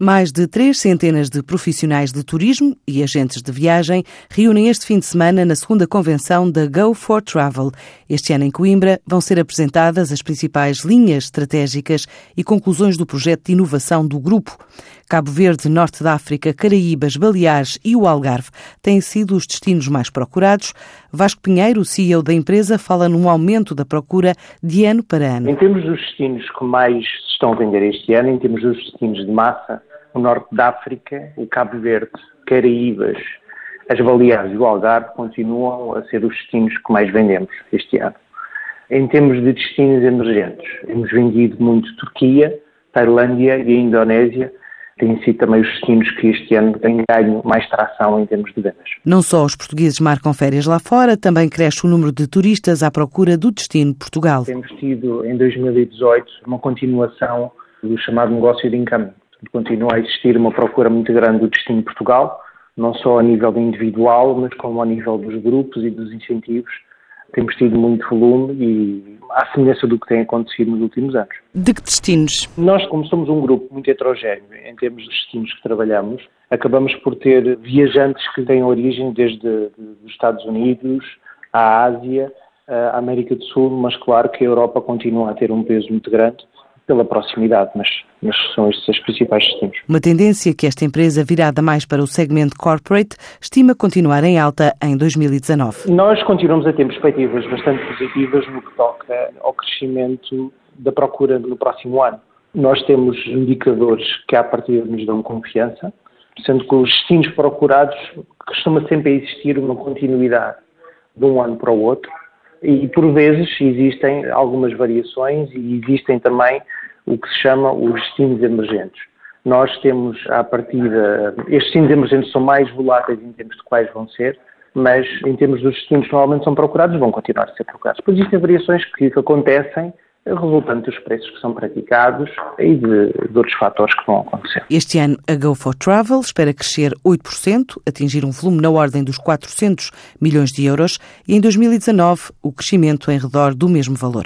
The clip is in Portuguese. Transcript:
Mais de três centenas de profissionais de turismo e agentes de viagem reúnem este fim de semana na segunda convenção da Go for Travel. Este ano em Coimbra vão ser apresentadas as principais linhas estratégicas e conclusões do projeto de inovação do grupo. Cabo Verde, Norte da África, Caraíbas, Baleares e o Algarve têm sido os destinos mais procurados. Vasco Pinheiro, CEO da empresa, fala num aumento da procura de ano para ano. Em termos dos destinos que mais se estão a vender este ano, em termos dos destinos de massa, o norte da África, o Cabo Verde, Caraíbas, as Baleares e o Algarve continuam a ser os destinos que mais vendemos este ano. Em termos de destinos emergentes, temos vendido muito Turquia, Tailândia e a Indonésia, têm sido também os destinos que este ano têm ganho mais tração em termos de vendas. Não só os portugueses marcam férias lá fora, também cresce o número de turistas à procura do destino Portugal. Temos tido em 2018 uma continuação do chamado negócio de encaminho continua a existir uma procura muito grande do destino de Portugal, não só a nível individual, mas como a nível dos grupos e dos incentivos. Temos tido muito volume e à semelhança do que tem acontecido nos últimos anos. De que destinos? Nós, como somos um grupo muito heterogéneo em termos de destinos que trabalhamos, acabamos por ter viajantes que têm origem desde os Estados Unidos, à Ásia, à América do Sul, mas claro que a Europa continua a ter um peso muito grande pela proximidade, mas, mas são estes os principais destinos. Uma tendência que esta empresa, virada mais para o segmento corporate, estima continuar em alta em 2019. Nós continuamos a ter perspectivas bastante positivas no que toca ao crescimento da procura no próximo ano. Nós temos indicadores que, à partida, nos dão confiança, sendo que os destinos procurados costuma sempre existir uma continuidade de um ano para o outro e por vezes existem algumas variações e existem também o que se chama os destinos emergentes. Nós temos, à partida, estes destinos emergentes são mais voláteis em termos de quais vão ser, mas em termos dos destinos que normalmente são procurados, vão continuar a ser procurados. Depois existem variações que, que acontecem resultante dos preços que são praticados e de, de, outros fatores que vão acontecer. Este ano, a Go for Travel espera crescer 8%, atingir um volume na ordem dos 400 milhões de euros e em 2019 o crescimento em redor do mesmo valor.